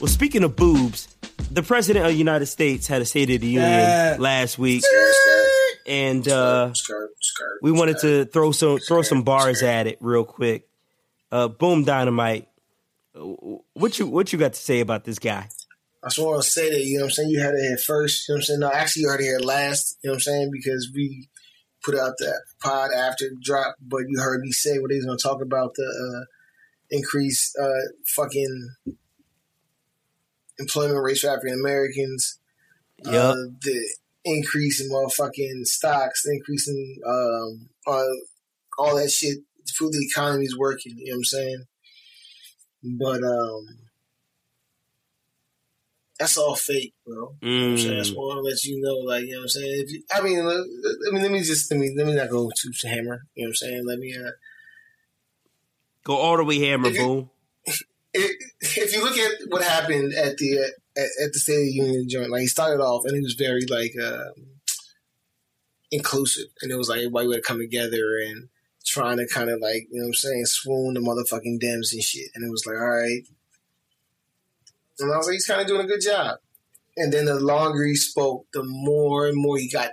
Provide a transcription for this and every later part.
Well, speaking of boobs, the president of the United States had a State of the Union last week, Skirt, skirt, and uh, skirt, we wanted to throw some throw some bars at it real quick. Uh, Boom Dynamite, what you what you got to say about this guy? I just want to say that, you know what I'm saying? You had it here first, you know what I'm saying? No, actually, you heard it here last, you know what I'm saying? Because we put out that pod after dropped, but you heard me say what he's going to talk about the uh, increased uh, fucking employment rates for African Americans, uh, the increase in motherfucking stocks, the increase in um, uh, all that shit, prove the economy's working, you know what I'm saying? But, um, that's all fake, bro. You know what I'm saying? That's Mm, why I want to let you know, like, you know what I'm saying? If you, I mean, I mean, let me just, let me, let me not go too hammer. You know what I'm saying? Let me, uh, go all the way, Hammer If you- Boom. if, you look at what happened at the, uh, at, at the State of the Union joint, like, he started off and he was very, like, um, inclusive. And it was like everybody would come together and trying to kind of, like, you know what I'm saying, swoon the motherfucking Dems and shit. And it was like, all right. And I was like, he's kind of doing a good job. And then the longer he spoke, the more and more he got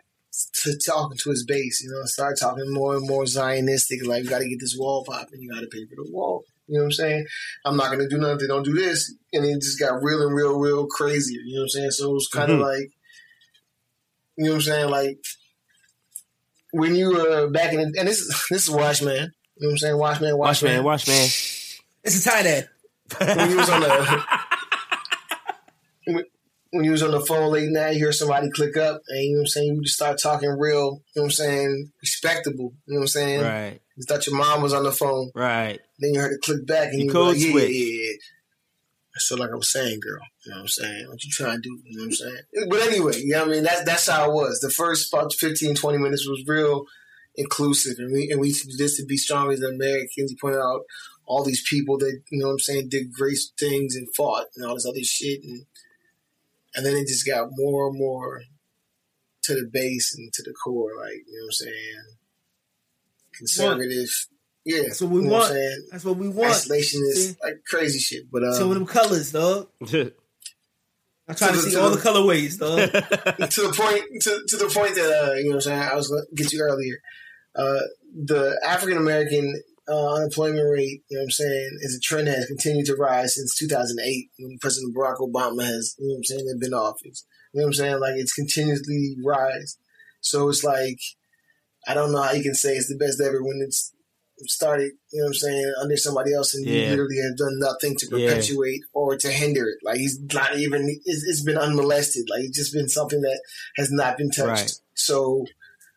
to talking to his base. You know, started talking more and more Zionistic. Like, you got to get this wall popping. You got to pay for the wall. You know what I'm saying? I'm not going to do nothing. They don't do this. And it just got real and real, real crazier. You know what I'm saying? So it was kind of Mhm. like, you know what I'm saying? Like, when you were back in the, and this, this is Watchman. You know what I'm saying? Watchman, Watch man, Watchman. It's a tight end. When you was on the, when you was on the phone late night, you hear somebody click up, and you know what I'm saying, you just start talking real, you know what I'm saying, respectable, you know what I'm saying? Right, You thought your mom was on the phone, right. then you heard it click back, and You you, like, yeah, switch. yeah, yeah. So like I was saying, girl, you know what I'm saying? What you trying to do? You know what I'm saying? But anyway, you know what I mean? That's that's how it was. The first about 15, 20 minutes was real inclusive, and we and we did this to be stronger than Americans. He pointed out all these people that you know what I'm saying did great things and fought and all this other shit, and and then it just got more and more to the base and to the core, like you know what I'm saying, conservative. Yeah, That's what we you know want. What I'm? That's what we want. Isolationist, See? like crazy shit. But um, Some of them colors, dog. I'm trying to To the- see to all the- the colorways, dog. to the point to, to the point that uh, you know what I'm saying I was gonna get you earlier. Uh, the African American uh, unemployment rate, you know what I'm saying, is a trend that has continued to rise since 2008 when President Barack Obama has, you know what I'm saying, been in office. You know what I'm saying? Like it's continuously rise. So it's like I don't know how you can say it's the best ever when it's started, you know what I'm saying, under somebody else and you literally have done nothing to Yeah. perpetuate or to hinder it. Like he's not even, it's, it's been unmolested. Like it's just been something that has not been touched. Right. So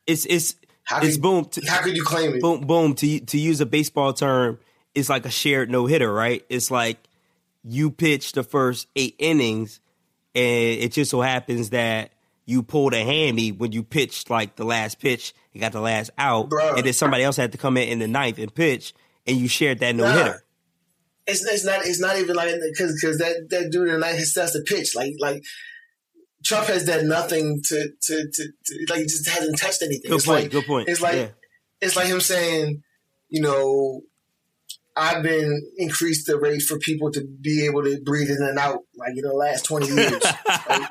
it's it's how it's boom. To, how could you claim it? boom boom to to use a baseball term it's like a shared no hitter right it's like you pitch the first eight innings and it just so happens that you pulled a hammy when you pitched like the last pitch and got the last out Bruh. and then somebody else had to come in in the ninth and pitch and you shared that no hitter It's, it's not. It's not even like because because that that dude in the night has the pitch. Like like Trump has done nothing to to, to, to like he just hasn't touched anything. good it's point like good point it's like yeah. it's like him saying, you know, I've been increased the rate for people to be able to breathe in and out, like in the last twenty years. like,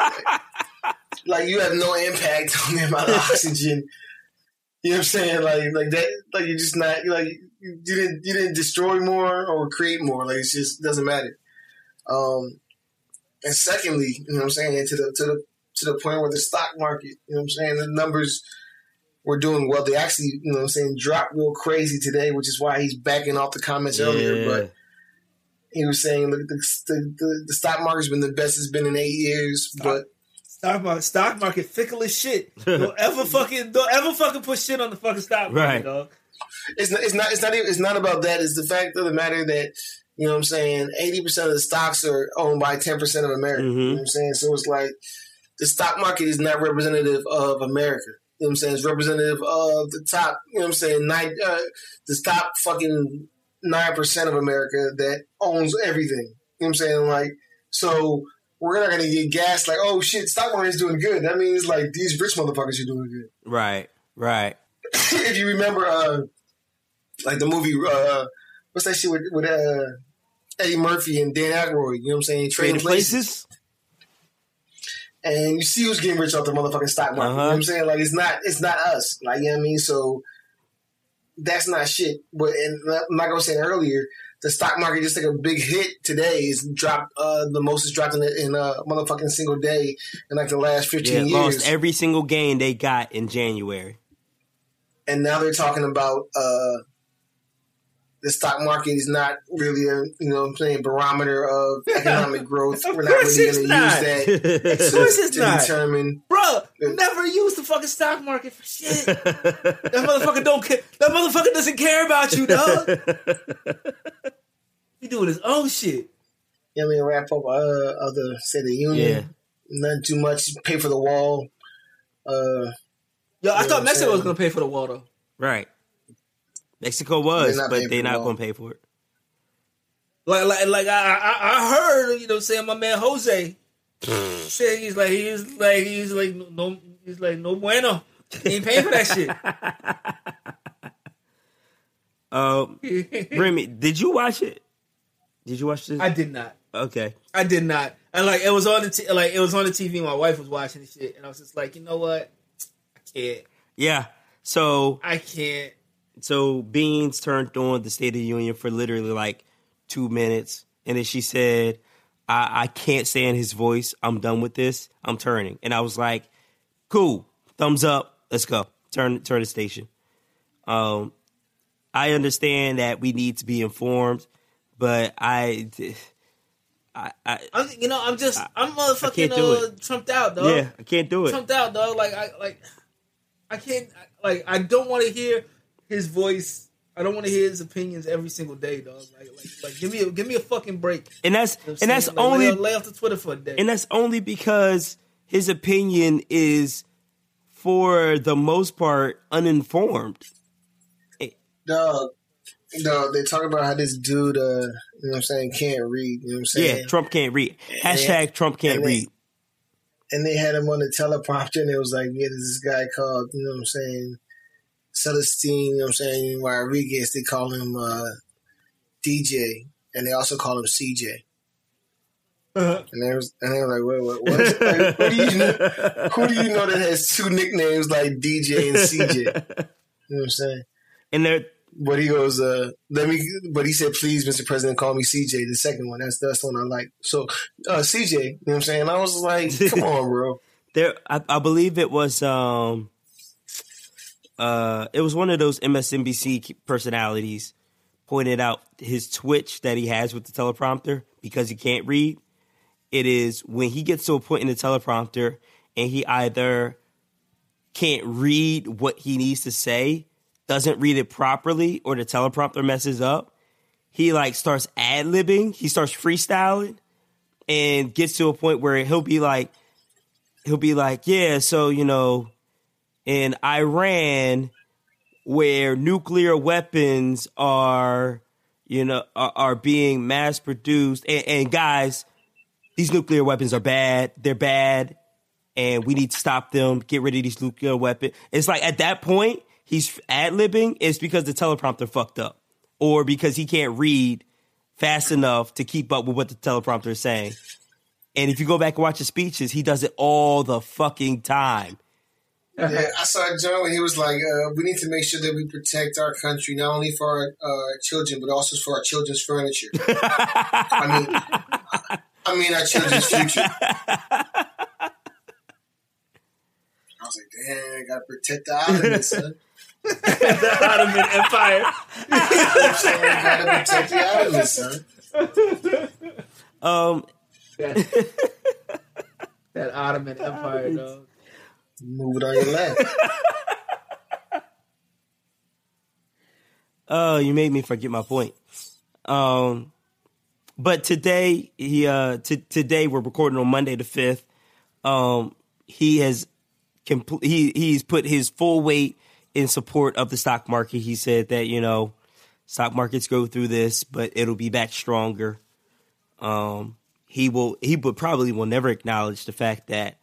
like, you have no impact on the amount of oxygen. You know what I'm saying? Like like that. Like you're just not like you didn't you didn't destroy more or create more. Like it just doesn't matter. Um, and secondly, you know what I'm saying to the to the to the point where the stock market, you know what I'm saying, the numbers were doing well. They actually, you know what I'm saying, dropped real crazy today, which is why he's backing off the comments earlier. But he was saying look, the, the, the, the stock market's been the best it's been in eight years. But stock market, stock market, fickle as shit. Don't ever fucking, don't ever fucking put shit on the fucking stock market, Right. dog. it's not, it's not it's not even, it's not about that. It's the fact of the matter that you know what I'm saying. Eighty percent of the stocks are owned by ten percent of America. You know what I'm saying. So it's like the stock market is not representative of America. You know what I'm saying? It's representative of the top. You know what I'm saying? Nine, uh, the top fucking nine percent of America that owns everything. You know what I'm saying? Like so. We're not gonna get gassed like, oh shit, stock market is doing good. That means like these rich motherfuckers are doing good. right right if you remember, uh, like the movie, uh, what's that shit with, with uh, Eddie Murphy and Dan Aykroyd. You know what I'm saying? Trading places. places. and you see who's getting rich off the motherfucking stock market. You know Uh-huh. what I'm saying? Like it's not it's not us. Like you know what I mean? So that's not shit. But and like I was saying earlier, the stock market just took a big hit today. It's dropped uh the most it's dropped in, a- in a motherfucking single day in like the last Yeah, fifteen years. lost every single gain they got in January. and now they're talking about uh the stock market is not really a you know what I'm saying barometer of economic growth. We're not really going to use that Of course to, it's to not. determine Bro, never use the fucking stock market for shit. That motherfucker don't care. That motherfucker doesn't care about you, dog. He doing his own shit. Yeah, I mean, wrap up uh, other say of the yeah, Union. Nothing too much. Pay for the wall. Uh, Yo, I thought Mexico was gonna pay for the wall though. right. Mexico was, They're but they're not going to pay for it. Like, like, like I, I, I heard, you know, saying my man Jose said he's like, he's like, he's like, no, he's like, no bueno. He ain't paying for that shit. Um, Remy, did you watch it? Did you watch this? I did not. okay. I did not. And like, it was on the t- like, it was on the TV. My wife was watching the shit, and I was just like, you know what? I can't. Yeah. So I can't. So Beans turned on the State of the Union for literally like two minutes, and then she said, I, "I can't stand his voice. I'm done with this. I'm turning." And I was like, "Cool, thumbs up. Let's go. Turn turn the station." Um, I understand that we need to be informed, but I, I, I I'm, you know, I'm just, I'm motherfucking uh, trumped out, dog. yeah, I can't do it. trumped out, dog. Like I like I can't like I don't want to hear his voice. I don't want to hear his opinions every single day, dog. Like like like give me a give me a fucking break. And that's know and that's? Like, only lay, lay off the Twitter for a day. and that's only because his opinion is for the most part uninformed. dog, dog, they talk about how this dude, uh, you know what I'm saying, can't read. You know what I'm saying? Yeah, Trump can't read. Hashtag Trump can't and they- read. And they had him on the teleprompter, and it was like, yeah, there's this guy called, you know what I'm saying, Celestine, you know what I'm saying, Rodriguez. They call him uh, DJ, and they also call him CJ. Uh-huh. And they was, and they were like, what, what, what? Like, who do you know? Who do you know that has two nicknames like DJ and CJ? You know what I'm saying? And they're But he goes, uh, let me, but he said, please, Mr. President, call me CJ, the second one. That's, that's the one I like. So, uh, CJ, you know what I'm saying? I was like, come on, bro. there I, I believe it was um uh it was one of those MSNBC personalities pointed out his twitch that he has with the teleprompter because he can't read. It is when he gets to a point in the teleprompter and he either can't read what he needs to say, doesn't read it properly, or the teleprompter messes up. He like starts ad libbing, he starts freestyling, and gets to a point where he'll be like, he'll be like, yeah, so you know, in Iran, where nuclear weapons are, you know, are, are being mass produced, and, and guys, these nuclear weapons are bad. They're bad, and we need to stop them. Get rid of these nuclear weapons. It's like at that point, he's ad libbing. It's because the teleprompter fucked up, or because he can't read fast enough to keep up with what the teleprompter is saying. And if you go back and watch his speeches, he does it all the fucking time. Yeah, I saw a joint when he was like, uh, we need to make sure that we protect our country, not only for our uh, children, but also for our children's furniture. I mean, I mean, our children's future. I was like, damn, gotta protect the island, son. the Ottoman Empire. You know what I'm saying? Gotta protect the island, son. Um, that, that Ottoman Empire, dog. Move it on your left. Oh, you made me forget my point. Um, but today he uh t- today we're recording on Monday the fifth. Um, he has compl- he he's put his full weight in support of the stock market. He said that you know stock markets go through this, but it'll be back stronger. Um, he will he would probably will never acknowledge the fact that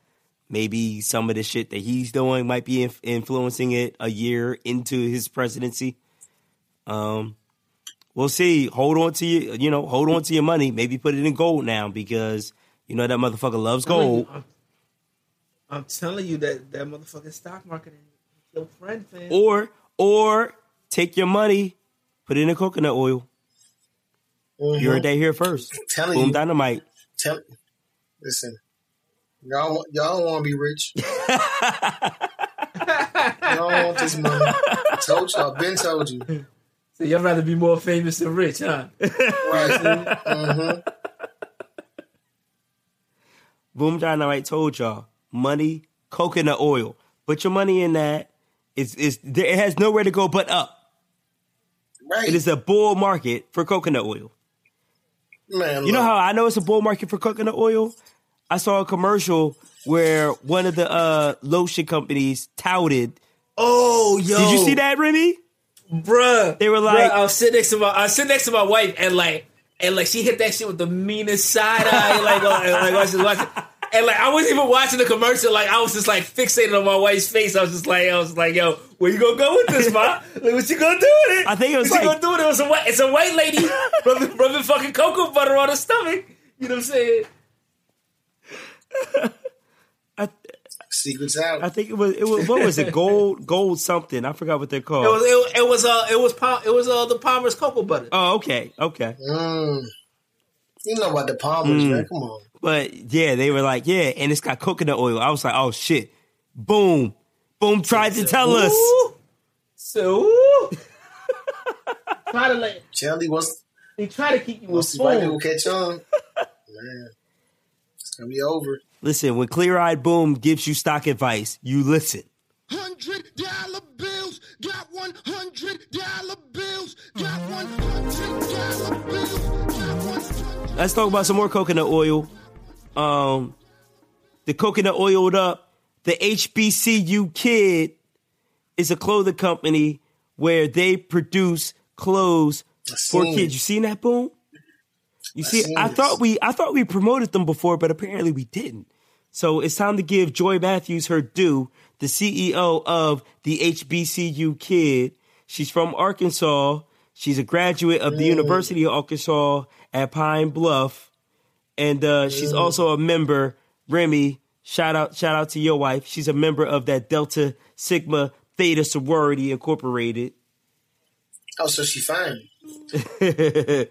maybe some of the shit that he's doing might be inf- influencing it a year into his presidency. Um, we'll see. Hold on to your, you know, hold on to your money. Maybe put it in gold now because you know that motherfucker loves gold. I'm, I'm telling you that that motherfucking stock market ain't your friend, fam. Or or take your money, put it in coconut oil. You heard that here first. Telling Boom you. dynamite. Tell, listen, y'all want- y'all want to be rich. y'all want this money. I told y'all, been told you. So y'all rather be more famous than rich, huh? Right. hmm Boom Dynamite told y'all money, coconut oil. Put your money in that. It's, it's, there, it has nowhere to go but up. Right. It is a bull market for coconut oil. Man, You know how I know it's a bull market for coconut oil? I saw a commercial where one of the uh, lotion companies touted. Oh, yo. Did you see that, Remy? bruh? They were bruh, like- I was sitting next to my, I sitting next to my wife, and like, and like, she hit that shit with the meanest side eye, like, and, like, I was just watching. And like, I wasn't even watching the commercial. Like, I was just like fixated on my wife's face. I was just like, I was like, yo, where you gonna go with this, ma? Like, what you gonna do with it? I think it was what you like- gonna do with it? It was a white, it's a white lady rubbing, rubbing fucking cocoa butter on her stomach. You know what I'm saying? I, secrets out. I think it was, it was, what was it? Gold, gold something. I forgot what they're called. It was, it, it was, uh, it was, Pal- it was, uh, the Palmer's cocoa butter. oh, okay. Okay. Mm. You know about the Palmers, man. Come on. But yeah, they were like, yeah, and it's got coconut oil. I was like, oh shit. Boom. Boom tried to tell us. Ooh. So, ooh. try to like, Shelly, once, they try to keep you once these white informed. catch on, man, it's going to be over. Listen, when Clear Eyed Boom gives you stock advice, you listen. Hundred dollar bills, got one hundred dollar bills, got one hundred dollar bills, got one hundred. Let's talk about some more coconut oil. Um, the coconut oiled up. The HBCU Kid is a clothing company where they produce clothes for kids. You seen that, Boom? You see, I thought we, I thought we promoted them before, but apparently we didn't. So it's time to give Joy Matthews her due, the CEO of the HBCU Kid. She's from Arkansas. She's a graduate of the University of Arkansas at Pine Bluff, and uh, she's also a member. Remy, shout out, shout out to your wife. She's a member of that Delta Sigma Theta Sorority Incorporated. Oh, so she fine.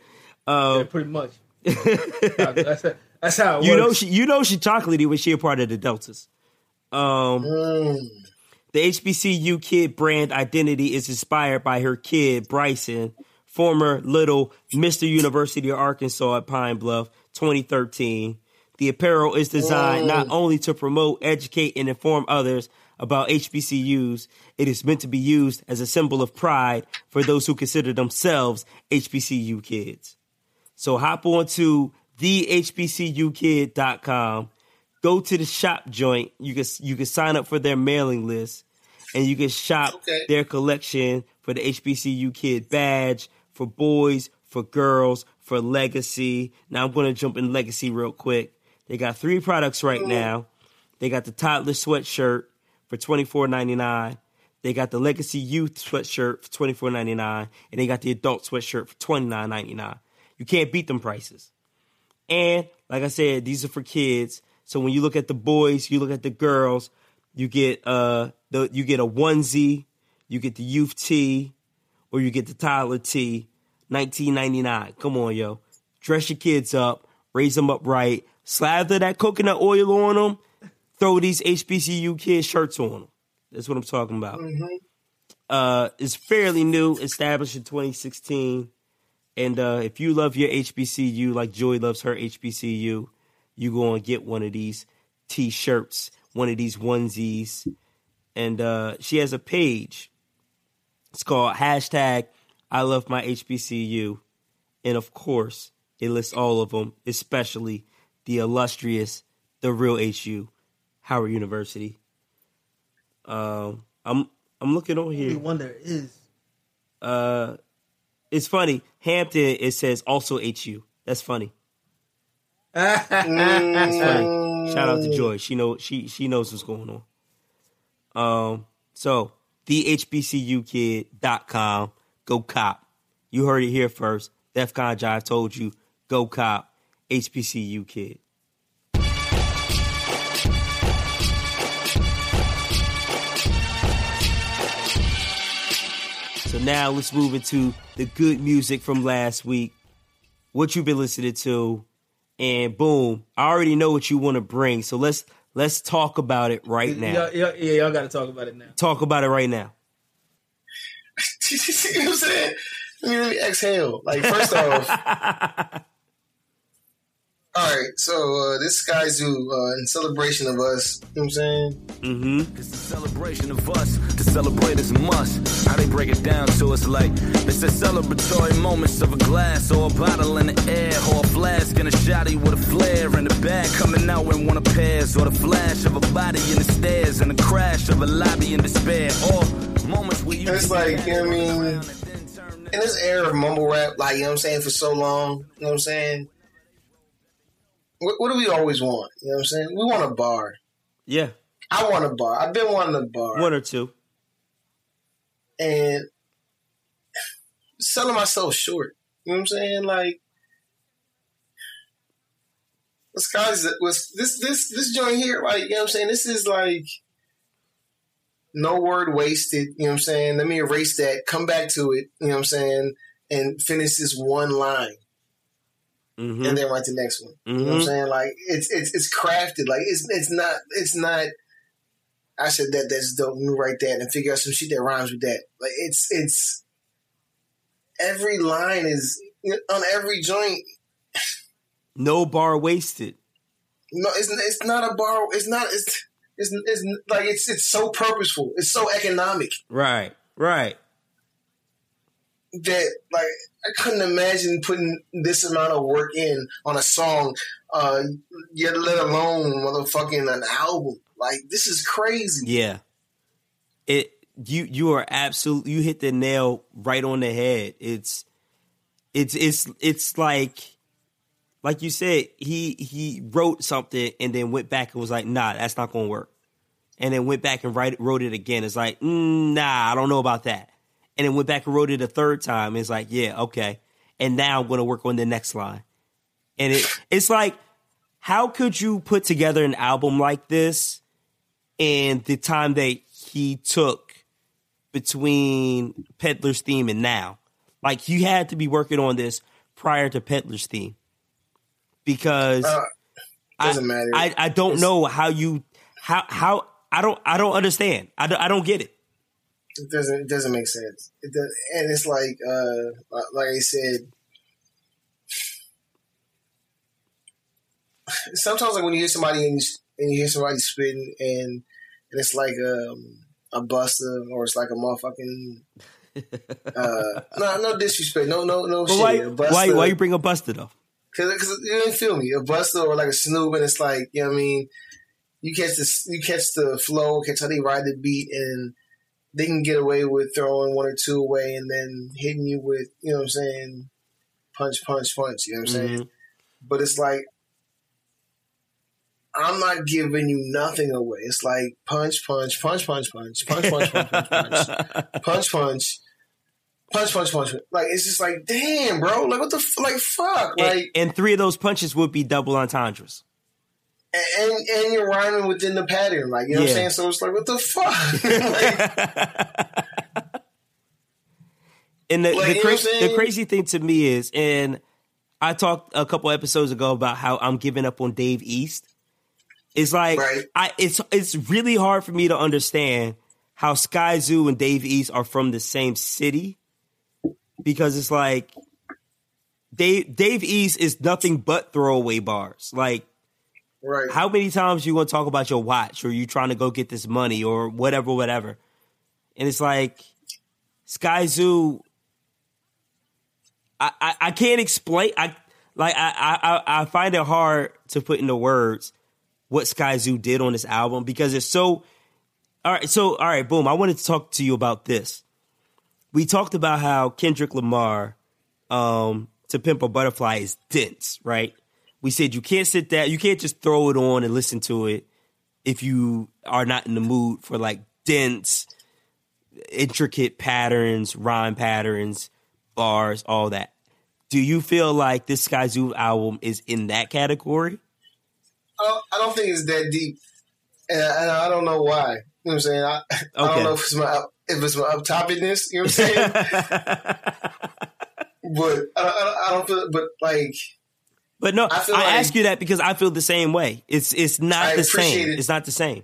Yeah, pretty much. that's, how- that's how it You know she, you know she chocolatey when she a part of the Deltas. Um, Mm. the HBCU kid brand identity is inspired by her kid Bryson, former little Mr. University of Arkansas at Pine Bluff, 2013. The apparel is designed not only to promote, educate, and inform others about HBCUs, it is meant to be used as a symbol of pride for those who consider themselves HBCU kids. So hop on to thehbcukid.com. Go to the shop joint. You can you can sign up for their mailing list, and you can shop Okay. their collection for the HBCU Kid badge for boys, for girls, for Legacy. Now I'm going to jump in Legacy real quick. They got three products right now. They got the toddler sweatshirt for twenty four ninety nine. They got the Legacy Youth sweatshirt for twenty four ninety nine, and they got the adult sweatshirt for twenty nine ninety nine. You can't beat them prices. And like I said, these are for kids. So when you look at the boys, you look at the girls, you get uh the you get a onesie, you get the youth tee, or you get the toddler tee, nineteen ninety nine. Come on, yo, dress your kids up, raise them up right, slather that coconut oil on them, throw these HBCU kids shirts on them. That's what I'm talking about. Uh, it's fairly new, established in 2016. And uh, if you love your HBCU like Joy loves her HBCU, you go and get one of these t-shirts, one of these onesies. And uh, she has a page. It's called hashtag I love my HBCU. And of course, it lists all of them, especially the illustrious, the real HU, Howard University. Um, I'm I'm looking on Only here. one there is. Uh, it's funny. Hampton it says also HU. That's funny. That's funny. Shout out to Joy. She know she she knows what's going on. Um, so thehbcukid.com. Go cop. You heard it here first. DEFCON Jive told you, go cop HBCU kid. So now let's move into the good music from last week. What you've been listening to, and boom, I already know what you want to bring. So let's let's talk about it right now. Yeah, y'all got to talk about it now. Talk about it right now. you know what I'm saying? Let me, let me exhale. Like, first off, right, so uh, this Skyzoo uh, in celebration of us, you know what I'm saying? Mm-hmm. It's a celebration of us. To celebrate is a must. How they break it down to us like it's a celebratory moments of a glass or a bottle in the air or a flask and a shotty with a flare in the back coming out in one of pairs or the flash of a body in the stairs and the crash of a lobby in despair or moments where you And it's like, you know what I mean? In this era of mumble rap, like, you know what I'm saying, for so long, you know what I'm saying? What, what do we always want? You know what I'm saying? We want a bar. Yeah, I want a bar. I've been wanting a bar. one or two. and selling myself short. You know what I'm saying? Like this guy's was this this this joint here, like, you know what I'm saying? This is like no word wasted, you know what I'm saying? Let me erase that, come back to it, you know what I'm saying, and finish this one line Mm-hmm. and then write the next one. You know what I'm Mhm. saying? Like it's it's it's crafted. Like it's it's not it's not. I said that that's dope. Let me write that and figure out some shit that rhymes with that. Like it's it's every line is on every joint. No bar wasted. No, it's it's not a bar. It's not. It's it's, it's like it's it's so purposeful. It's so economic Right, right. That like I couldn't imagine putting this amount of work in on a song. Uh, yet let alone motherfucking an album. Like this is crazy. Yeah. It you you are absolutely you hit the nail right on the head. It's it's it's it's like like you said, he he wrote something and then went back and was like, nah, that's not gonna work. And then went back and write, wrote it again. It's like, mm, nah, I don't know about that. And then went back and wrote it a third time. It's like, yeah, okay. And now I'm gonna work on the next line. And it it's like, how could you put together an album like this and the time that he took between Peddler Themes and now? Like you had to be working on this prior to Peddler Themes. Because Uh, doesn't I, matter. I, I don't know how you how how I don't I don't understand. I don't, I don't get it. It doesn't it doesn't make sense. It does, and it's like uh like I said. Sometimes, like when you hear somebody and you, and you hear somebody spitting, and and it's like um, a Busta or it's like a motherfucking uh, no no disrespect, no no no But shit. why Busta, why why you bring a Busta though? Cause, cause you didn't feel me. A Busta or like a Snoop, and it's like you know what I mean. You catch the you catch the flow, catch how they ride the beat, and they can get away with throwing one or two away, and then hitting you with you know what I'm saying, punch, punch, punch. You know what I'm saying? But it's like I'm not giving you nothing away. It's like punch, punch, punch, punch, punch, punch, punch, punch, punch, punch, punch, punch. Punch, punch, punch. Like it's just like, damn, bro. Like what the like, fuck. And, Like, and three of those punches would be double entendres. And and you're rhyming within the pattern, like you know what I'm saying. So it's like, what the fuck? like, And the, Like, the, cra- what I'm saying? the crazy thing to me is, and I talked a couple episodes ago about how I'm giving up on Dave East. It's like Right. I it's it's really hard for me to understand how Skyzoo and Dave East are from the same city because it's like Dave Dave East is nothing but throwaway bars. Like right? how many times you want to talk about your watch or you trying to go get this money or whatever, whatever. And it's like Skyzoo. I, I, I can't explain. I like I, I I find it hard to put into words what Skyzoo did on this album because it's so. All right, so all right, boom. I wanted to talk to you about this. We talked about how Kendrick Lamar, um, to Pimp a Butterfly is dense, right? We said you can't sit down, you can't just throw it on and listen to it if you are not in the mood for like dense, intricate patterns, rhyme patterns, bars, all that. Do you feel like this Skyzoo album is in that category? I don't, I don't think it's that deep, and I, I don't know why. You know what I'm saying? I, I don't know if it's my if it's my up topiness. You know what I'm saying? but I, I, I don't feel. But like, But no, I, I like- ask you that because I feel the same way. It's it's not I the same. it. It's not the same.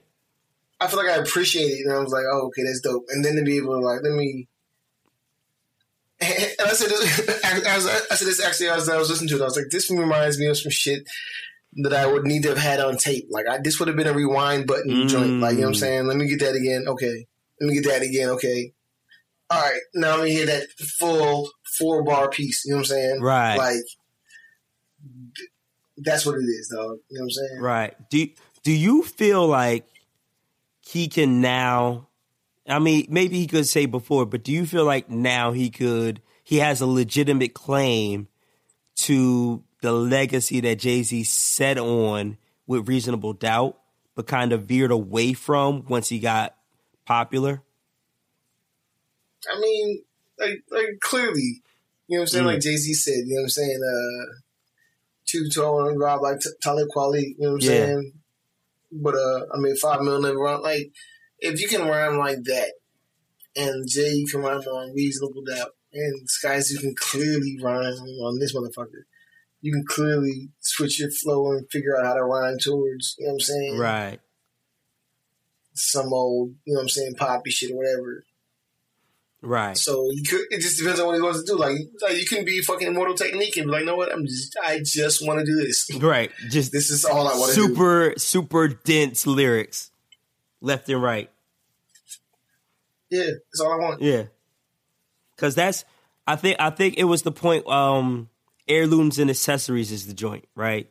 I feel like I appreciate it, and I was like, oh, okay, that's dope. And then to be able to like, let me. And I said, this, I, was, I said this actually as I was listening to it. I was like, this reminds me of some shit that I would need to have had on tape. Like, I, this would have been a rewind button Mm. joint. Like, you know what I'm saying? Let me get that again. Okay. Let me get that again. Okay. All right. Now let me hear that full four bar piece. You know what I'm saying? Right. Like, that's what it is, dog. You know what I'm saying? Right. Do do you feel like he can now I mean, maybe he could say before, but do you feel like now he could he has a legitimate claim to the legacy that Jay-Z set on with reasonable doubt, but kind of veered away from once he got popular? I mean, like, like clearly, you know what I'm saying? Mm. Like Jay Z said, you know what I'm saying? Uh, two and Rob like t- Talib Kweli, you know what I'm Yeah. saying? But uh, I mean, five mil never run. Like, if you can rhyme like that, and Jay you can rhyme on reasonable doubt, and Skies you can clearly rhyme on this motherfucker. You can clearly switch your flow and figure out how to rhyme towards, you know what I'm saying? Right. Some old, you know what I'm saying, poppy shit or whatever. Right. So you could, it just depends on what he wants to do. Like, like you can be fucking Immortal Technique and be like, you know what? I'm just, I just want to do this. Right. Just This is all I want to do. super super dense lyrics. Left and right. Yeah, that's all I want. Yeah. Cause that's I think I think it was the point um heirlooms and accessories is the joint, right?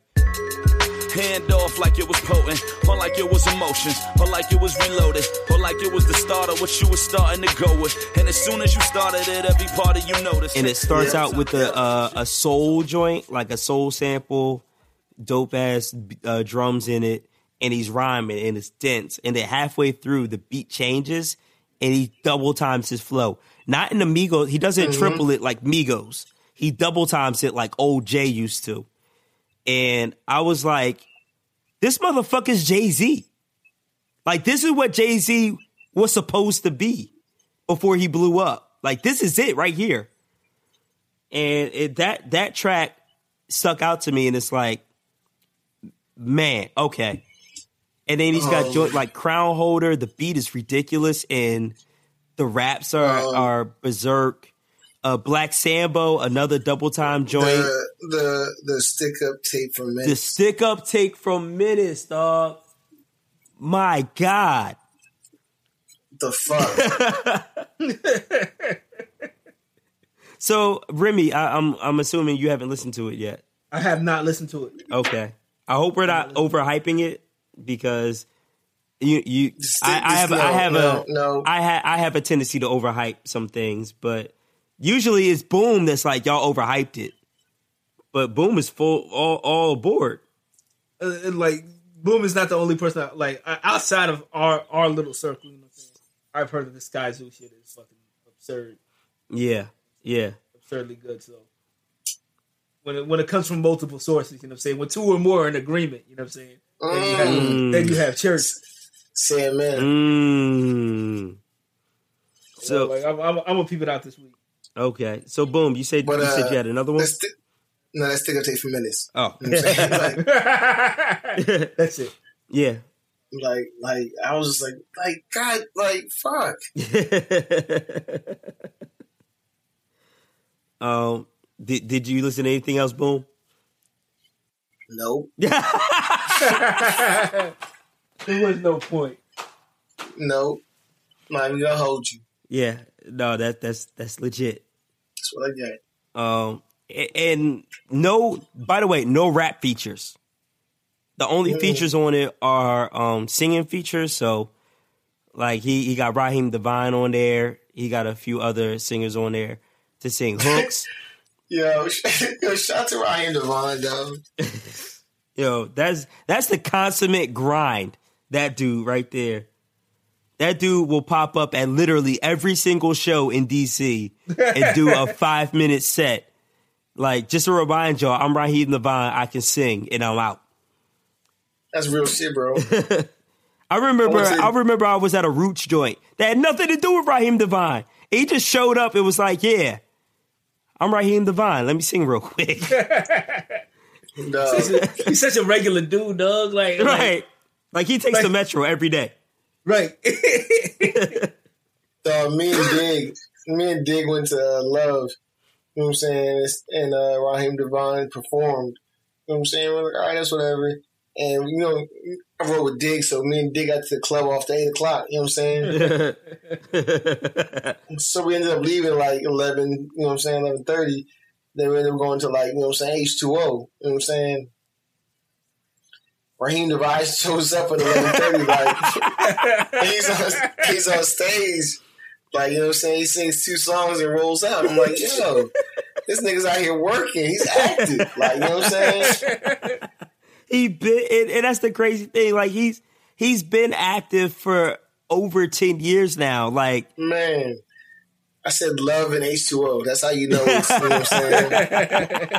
Hand off like it was potent, or like it was emotions, or like it was reloaded, or like it was the start of what you were starting to go with. And as soon as you started it, every part of you noticed. And it starts Yeah. out with a uh, a soul joint, like a soul sample, dope ass uh, drums in it, and he's rhyming and it's dense. And then halfway through, the beat changes and he double times his flow. Not in the Migos, he doesn't triple it like Migos. He double times it like old Jay used to. And I was like, this motherfucker's Jay Z. Like, this is what Jay Z was supposed to be before he blew up. Like, this is it right here. And it, that that track stuck out to me, and it's like, man, okay. And then he's got Oh. joint like crown holder. The beat is ridiculous, and the raps are Oh. are berserk. Uh, Black Sambo, another double time joint. The the the stick up tape from The stick up take from Menace, dog. My God. The fuck. So Remy, I, I'm I'm assuming you haven't listened to it yet. I have not listened to it. Okay. I hope we're not overhyping it because you you Just I, I have just I have no, a no. I ha, I have a tendency to overhype some things, but usually it's Boom that's like y'all overhyped it. But Boom is full all all aboard. Uh, and, like Boom is not the only person. That, like outside of our our little circle, you know what I'm saying? I've heard of this Skyzoo shit is fucking absurd, Yeah. Yeah. absurdly good. So when it, when it comes from multiple sources, you know what I'm saying? When two or more are in agreement, you know what I'm saying? Then you have, Mm. then you have church. Say man. Mm. So So like I'm, I'm, I'm gonna peep it out this week. Okay. So Boom, you said But, you said uh, you had another one? That's sti- no, that's stick up tape from Menace. Oh. You know what I'm saying? like, That's it. yeah. like, like I was just like, like God, like fuck. um did did you listen to anything else, Boom? No. There was no point. No, Not even gonna hold you. Yeah, no, that that's that's legit. That's what I got. Um, and no, by the way, no rap features. The only Mm. features on it are um singing features. So, like he he got Raheem DeVaughn on there. He got a few other singers on there to sing hooks. Yo, yo, shout out to Raheem DeVaughn, though. Yo, that's that's the consummate grind. That dude right there. That dude will pop up at literally every single show in DC and do a five minute set. Like, just to remind y'all, I'm Raheem DeVaughn. I can sing and I'm out. That's real shit, bro. I remember, I say- I remember I was at a Roots joint that had nothing to do with Raheem DeVaughn. He just showed up and was like, "Yeah, I'm Raheem DeVaughn. Let me sing real quick." No. He's such a regular dude, Doug. Like, like- right? Like he takes the metro every day. Right. uh, me and Dig, me and Dig went to uh, Love. You know what I'm saying? It's- And uh, Raheem DeVaughn performed. You know what I'm saying? We're like, all right, that's whatever. And you know, I rode with Dig, so me and Dig got to the club off the eight o'clock. You know what I'm saying? so we ended up leaving like eleven. You know what I'm saying? Eleven thirty. Then we ended up going to like you know what I'm saying H two O. You know what I'm saying? Raheem DeVaughn shows up at eleven thirty. Like he's on, he's on stage. Like, you know what I'm saying? He sings two songs and rolls out. I'm like, yo, this nigga's out here working. He's active. Like, you know what I'm saying? he been, and, and that's the crazy thing. Like he's he's been active for over ten years now. Like Man. I said love and H2O. That's how you know it's, you know what I'm saying?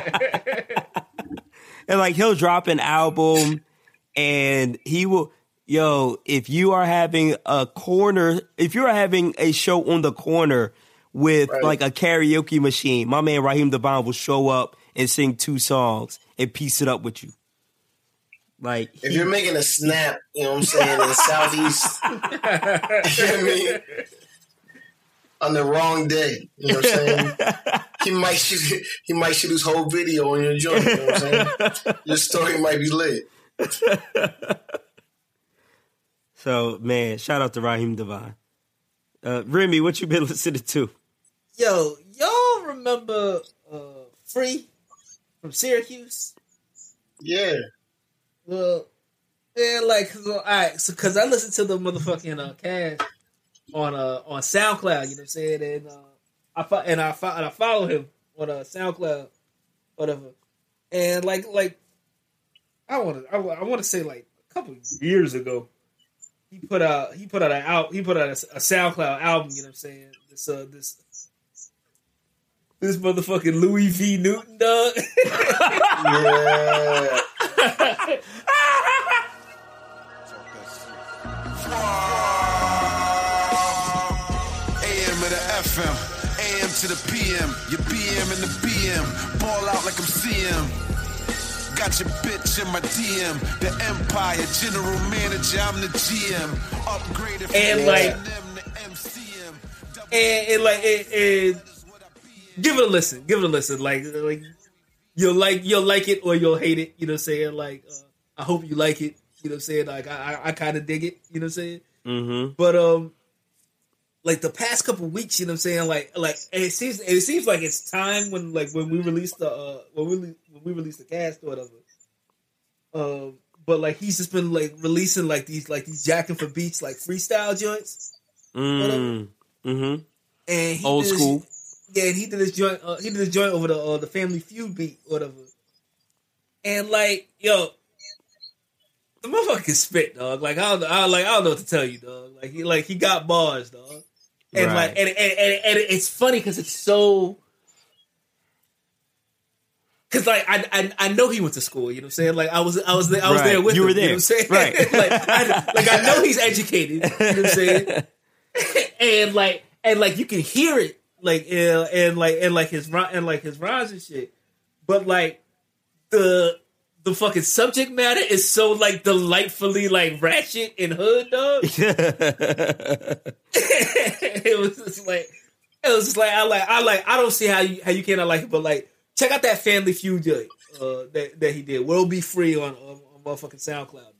and like he'll drop an album and he will yo if you are having a corner if you're having a show on the corner with Right. like a karaoke machine my man Raheem DeVaughn will show up and sing two songs and piece it up with you like If he- you're making a snap, you know what I'm saying, in the southeast, you know what I mean? On the wrong day, you know what I'm saying? He might shoot he might shoot his whole video on your joint, you know what I'm saying? Your story might be lit. so man shout out to Raheem DeVaughn uh, Remy what you been listening to Yo, y'all remember uh, Free from Syracuse? Yeah. Well, yeah, like, so, all right, so because I listened to the motherfucking uh, cast on uh on SoundCloud, you know what I'm saying, and uh, I fo- and I fo- and I follow him on uh, SoundCloud, whatever, and like like I want to I, want to say like a couple years ago, he put out he put out an out he put out a, a SoundCloud album, you know what I'm saying, this uh this. This motherfucking Louis V. Newton, dog. Yeah. AM to the FM, AM to the PM, your BM and the BM, ball out like I'm CM. Got your bitch in my DM, the Empire General Manager, I'm the GM. Upgraded from And, like- M to MCM. and, and like and, and give it a listen give it a listen like like you'll like you'll like it or you'll hate it you know what i'm saying like uh, i hope you like it you know what i'm saying like i i, I kind of dig it you know what i'm saying mm-hmm. but um like the past couple weeks you know what i'm saying like like it seems it seems like it's time when like when we release the uh when we when we release the cast or whatever um but like he's just been like releasing like these like these jacking for beats like freestyle joints mm. mm-hmm. and he old this- school Yeah, and he did this joint. Uh, he did this joint over the uh, the Family Feud beat, whatever. And like, yo, the motherfucker can spit, dog. Like I don't, I like I don't know what to tell you, dog. Like he like he got bars, dog. And Right. like, and, and, and, and it's funny because it's so. Cause like I, I I know he went to school, you know what I'm saying? Like I was I was there I was Right. there with You him, were there. you know what I'm saying? Right. like I, like I know he's educated, you know what I'm saying? and like and like you can hear it like uh, and like and like his and like his rhymes and shit but like the the fucking subject matter is so like delightfully like ratchet and hood dog. It was just like it was just like I like I like I don't see how you how you cannot like it but like check out that family feud joint uh that, that he did. World Be Free on, on, on motherfucking SoundCloud dog.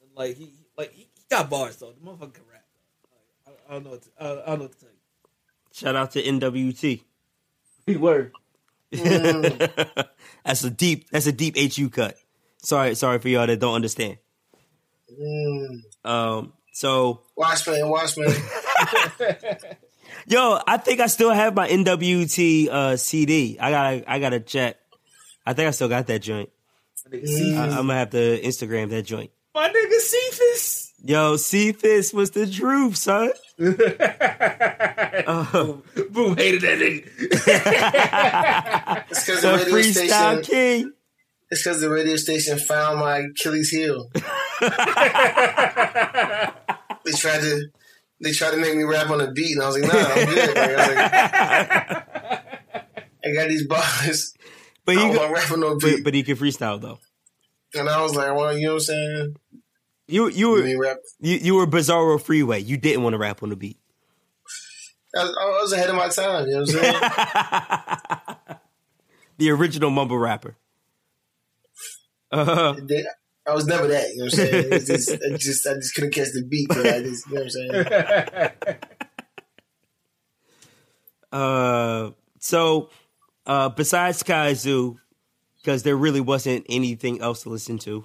And like he like he, he got bars though. The motherfucker can rap. Dog. Like, I, I don't know what to, I, I don't know what to tell you. Shout out to NWT He word. that's a deep that's a deep HU cut. Sorry, sorry for y'all that don't understand. Mm. Um, so Watchman, Watchman. yo, I think I still have my NWT uh, CD. I gotta I gotta check. I think I still got that joint. My. I, I'm gonna have to Instagram that joint. My nigga Cephas. Yo, Cephas was the truth, son. Uh. Boom hated that nigga. It's because The the radio freestyle station. king. It's because the radio station found my Achilles heel. they tried to, they tried to make me rap on a beat, and I was like, Nah, I'm good. Like, I, was like, I got these bars. But I he, don't go- rap on no but, but he can freestyle though. And I was like, well, you know what I'm saying? You you were you, you were Bizarro Freeway. You didn't want to rap on the beat. I was, I was ahead of my time. You know what I'm saying? The original mumble rapper. Uh, They- I was never that. You know what I'm saying? Just, I just, I just couldn't catch the beat. I just, you know what I'm saying? uh, so uh, besides Zoo, because there really wasn't anything else to listen to.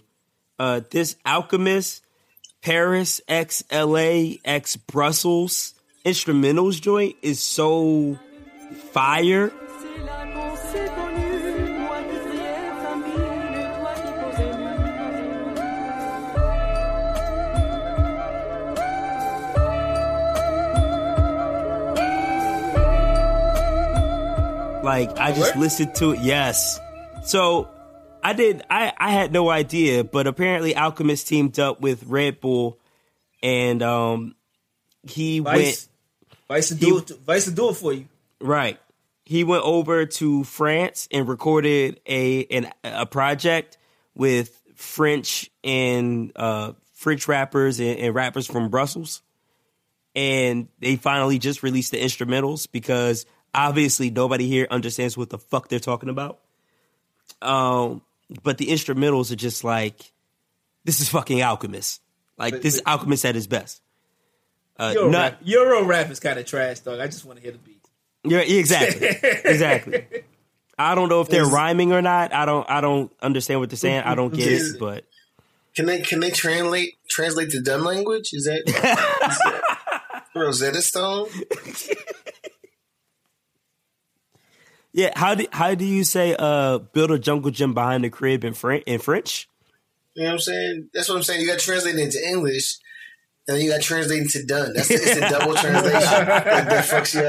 Uh, this Alchemist Paris X LA X Brussels instrumentals joint is so fire. C'est là qu'on s'est connus, moi qui criais famine, toi qui posais nu. Like I just listened to it. Yes. So I did. I I had no idea, but apparently Alchemist teamed up with Red Bull, and um, he went Vice, Vice to do it. Vice to do it for you. right. He went over to France and recorded a an, a project with French and uh, French rappers and, and rappers from Brussels, and they finally just released the instrumentals because obviously nobody here understands what the fuck they're talking about. Um, but the instrumentals are just like this is fucking Alchemist. Like this is Alchemist at his best. Uh, Euro not- rap, Euro rap is kind of trash, dog. I just want to hear the beat. Yeah, exactly, exactly. I don't know if they're Is- rhyming or not. I don't. I don't understand what they're saying. I don't get it. But Can they can they translate translate the dumb language? Is that, is that Rosetta Stone? yeah, how do how do you say uh build a jungle gym behind the crib in French? In French? You know what I'm saying? That's what I'm saying. You got to translate it into English, and then you got to translate it into done. That's it's a double translation that, that fucks you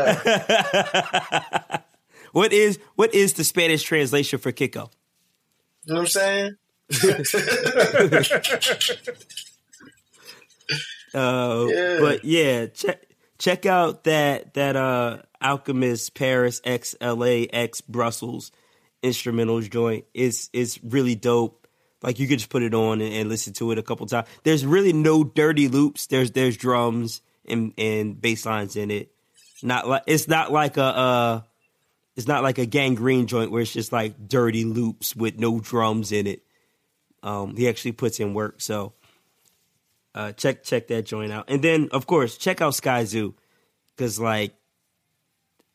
up. What is what is the Spanish translation for Kiko? You know what I'm saying? Uh, Yeah. But yeah, check check out that that uh Alchemist Paris X LA X Brussels instrumentals joint. It's it's really dope. Like you could just put it on and, and listen to it a couple times. There's really no dirty loops. There's there's drums and and bass lines in it. Not like it's not like a uh it's not like a Gangrene joint where it's just like dirty loops with no drums in it. Um, he actually puts in work. So uh, check check that joint out, and then of course check out Skyzoo because like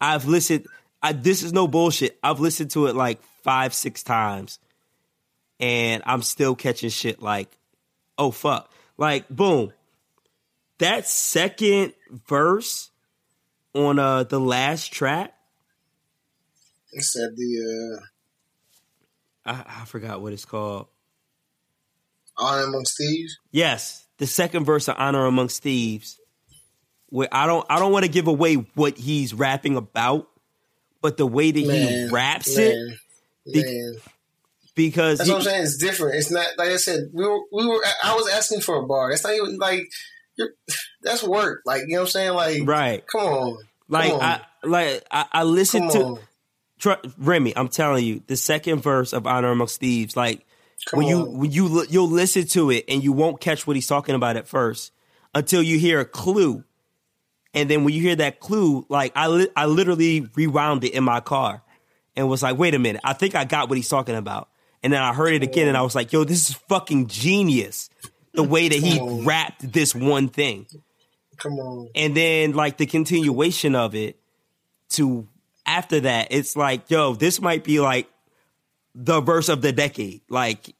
I've listened. I, this is no bullshit. I've listened to it like five six times, and I'm still catching shit like, oh fuck, like boom. That second verse on uh the last track, It said the I, I forgot what it's called. uh, Honor Amongst Thieves. Yes, the second verse of Honor Amongst Thieves. Where I don't I don't want to give away what he's rapping about, but the way that he Man, raps it man, Be- man. because That's he- what I'm saying. It's different. It's not like I said. We were, we were. I was asking for a bar. That's not even like. You're, that's work. Like you know what I'm saying. Like right, Come on. like Come on. I like I, I listened to. Remy. I'm telling you, the second verse of Honor Amongst Thieves, like Come when you when you you'll listen to it and you won't catch what he's talking about at first until you hear a clue, and then when you hear that clue, like I li- I literally rewound it in my car and was like, wait a minute, I think I got what he's talking about, and then I heard it again and I was like, yo, this is fucking genius, the way that he wrapped this one thing, Come on. and then like the continuation of it to after that, it's like, yo, this might be like the verse of the decade. Like,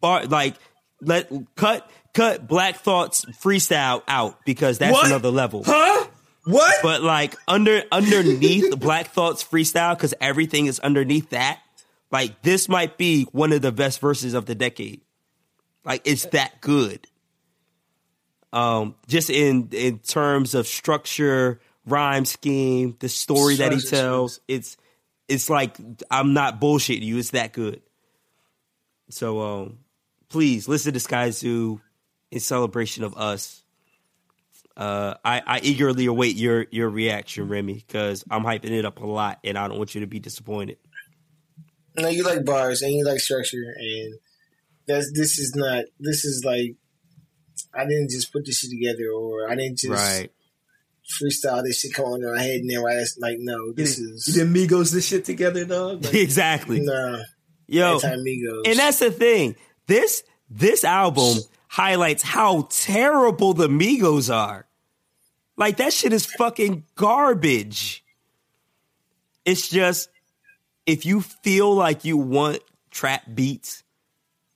bar, like let cut cut Black Thought's freestyle out because that's What? another level. Huh? What? But like under underneath Black Thought's freestyle, because everything is underneath that. Like this might be one of the best verses of the decade. Like it's that good. Um, just in in terms of structure, rhyme scheme, the story that he tells, it's it's like I'm not bullshitting you. It's that good. So um, please listen to Skyzoo in celebration of us. Uh, I, I eagerly await your your reaction, Remy, because I'm hyping it up a lot, and I don't want you to be disappointed. No, you like bars and you like structure, and that's this is not. This is like I didn't just put this shit together, or I didn't just Right. freestyle this shit come on in my head and then right. It's like no, this You is did Migos this shit together, dog? Like, exactly. nah. Yo, and that's the thing. This this album highlights how terrible the Migos are. Like that shit is fucking garbage. It's just if you feel like you want trap beats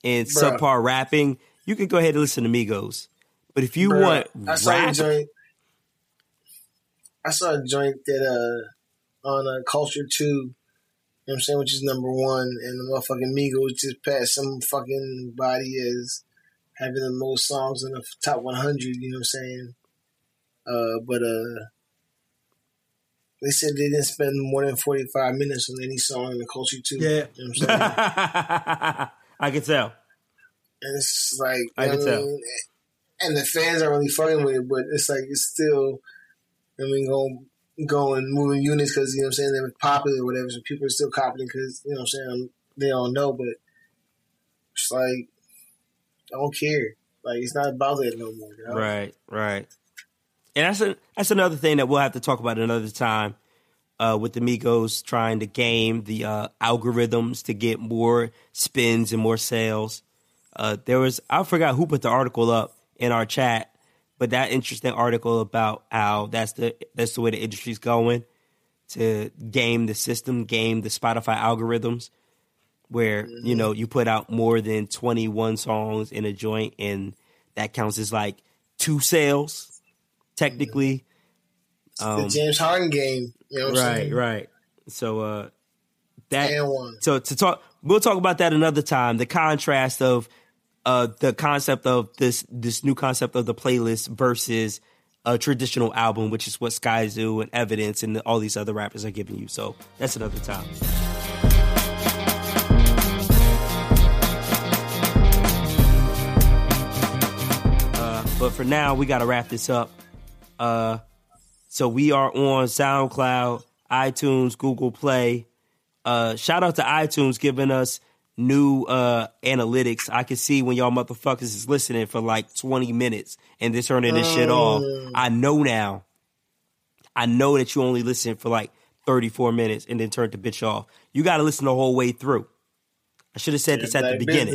and Bruh. subpar rapping, you can go ahead and listen to Migos. But if you Bruh, want I saw a rap, joint. I saw a joint that uh on uh, Culture Two. You know what I'm saying, which is number one, and the motherfucking Migos just passed some fucking body as having the most songs in the top 100. You know what I'm saying? Uh, but uh, they said they didn't spend more than 45 minutes on any song in the Culture too. Yeah. you know what I'm saying. I can tell. And it's like I can what tell. and the fans are really fucking with it, but it's like it's still. I mean, going going moving units because you know what I'm saying they're popular or whatever, so people are still copying because you know what I'm saying they don't know, but it's like I don't care. Like it's not about that no more. You know? Right, right. And that's a, that's another thing that we'll have to talk about another time. Uh, with the Migos trying to game the uh, algorithms to get more spins and more sales. Uh, there was I forgot who put the article up in our chat, but that interesting article about how that's the that's the way the industry's going to game the system, game the Spotify algorithms, where you know you put out more than twenty one songs in a joint, and that counts as like two sales, technically. the James Harden game. You know Right, right. So uh that one. so to talk we'll talk about that another time. The contrast of uh the concept of this this new concept of the playlist versus a traditional album, which is what Sky and Evidence and all these other rappers are giving you. So that's another time. Uh, but for now, we got to wrap this up. Uh, so we are on SoundCloud, iTunes, Google Play. Uh, shout out to iTunes giving us new uh, analytics. I can see when y'all motherfuckers is listening for like 20 minutes and they're turning this shit off. I know now. I know that you only listen for like 34 minutes and then turn the bitch off. You got to listen the whole way through. I should have said this at the beginning.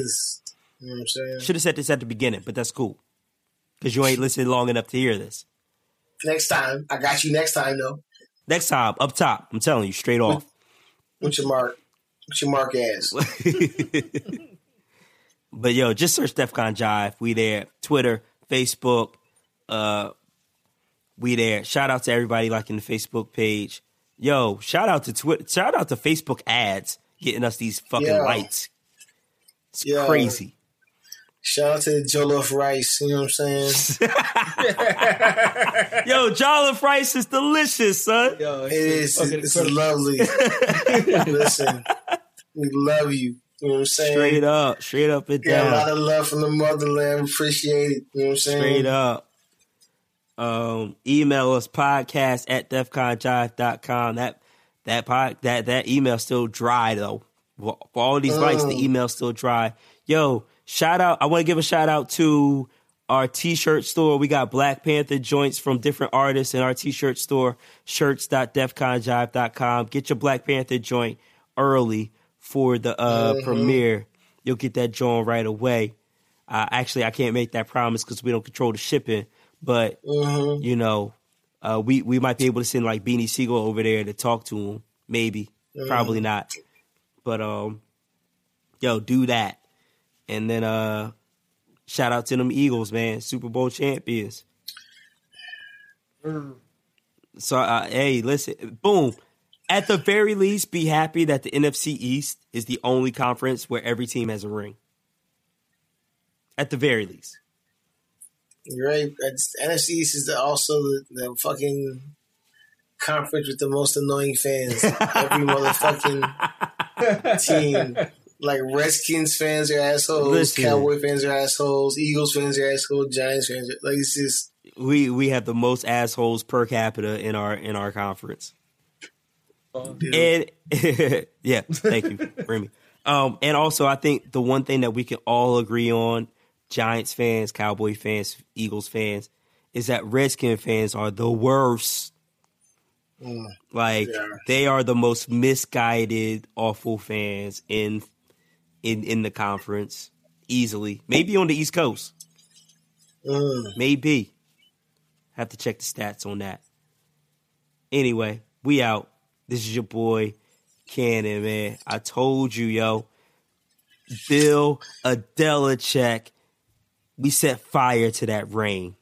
You know what I'm saying? Should have said this at the beginning, but that's cool. Because you ain't listening long enough to hear this. Next time, I got you. Next time though, Next time, up top, I'm telling you, straight off. What's your mark, with your mark ass. But yo, just search DefCon Jive. We there. Twitter, Facebook. Uh, we there. Shout out to everybody liking the Facebook page. Yo, shout out to Twitter. Shout out to Facebook ads getting us these fucking Yeah. lights. It's Yeah. crazy. Shout out to Jollof Rice. You know what I'm saying? Yo, Jollof rice is delicious, son. Yo, It is. fucking It's incredible. lovely. Listen, we love you. You know what I'm saying? Straight up, straight up and Got a lot of love from the motherland. Appreciate it. You know what I'm saying? Straight up. Um, email us podcast at defconjive.com. That that pod, that that email still dry though. For for all these likes, the email's still dry. Yo, shout out! I want to give a shout out to our t-shirt store. We got Black Panther joints from different artists in our t-shirt store. Shirts.defconjive.com. Get your Black Panther joint early for the uh, premiere. You'll get that joint right away. Uh, actually, I can't make that promise because we don't control the shipping. But Mm-hmm. you know, uh, we we might be able to send like Beanie Sigel over there to talk to him. Maybe, probably not. But um, yo, do that, and then uh, shout out to them Eagles, man, Super Bowl champions. So uh, hey, listen, boom. At the very least, be happy that the NFC East is the only conference where every team has a ring. At the very least. You're right. NFC East is the, also the, the fucking conference with the most annoying fans. Every motherfucking team. Like Redskins fans are assholes, Listen. Cowboy fans are assholes, Eagles fans are assholes, Giants fans are like it's just We we have the most assholes per capita in our in our conference. dude. And yeah, thank you, Remy. Um, and also, I think the one thing that we can all agree on, Giants fans, Cowboy fans, Eagles fans, is that Redskin fans are the worst. Like Yeah. they are the most misguided, awful fans in in in the conference easily. Maybe on the East Coast. Mm. Maybe. Have to check the stats on that. Anyway, we out. This is your boy, Cannon, man. I told you, yo. Bill Adelachek. We set fire to that rain.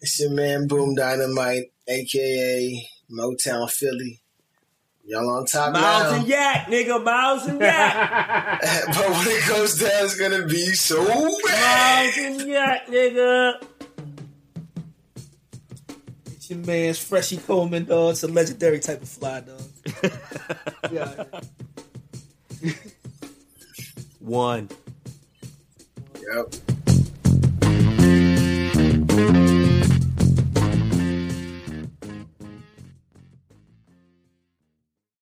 It's your man Boom Dynamite, aka Motown Philly. Y'all on top Miles now. and Yak, nigga. Miles and Yak. but when it goes down, it's gonna be so bad. Miles and Yak, nigga. It's your man's Freshie Coleman, dog. It's a legendary type of fly, dog. yeah. One. Yep.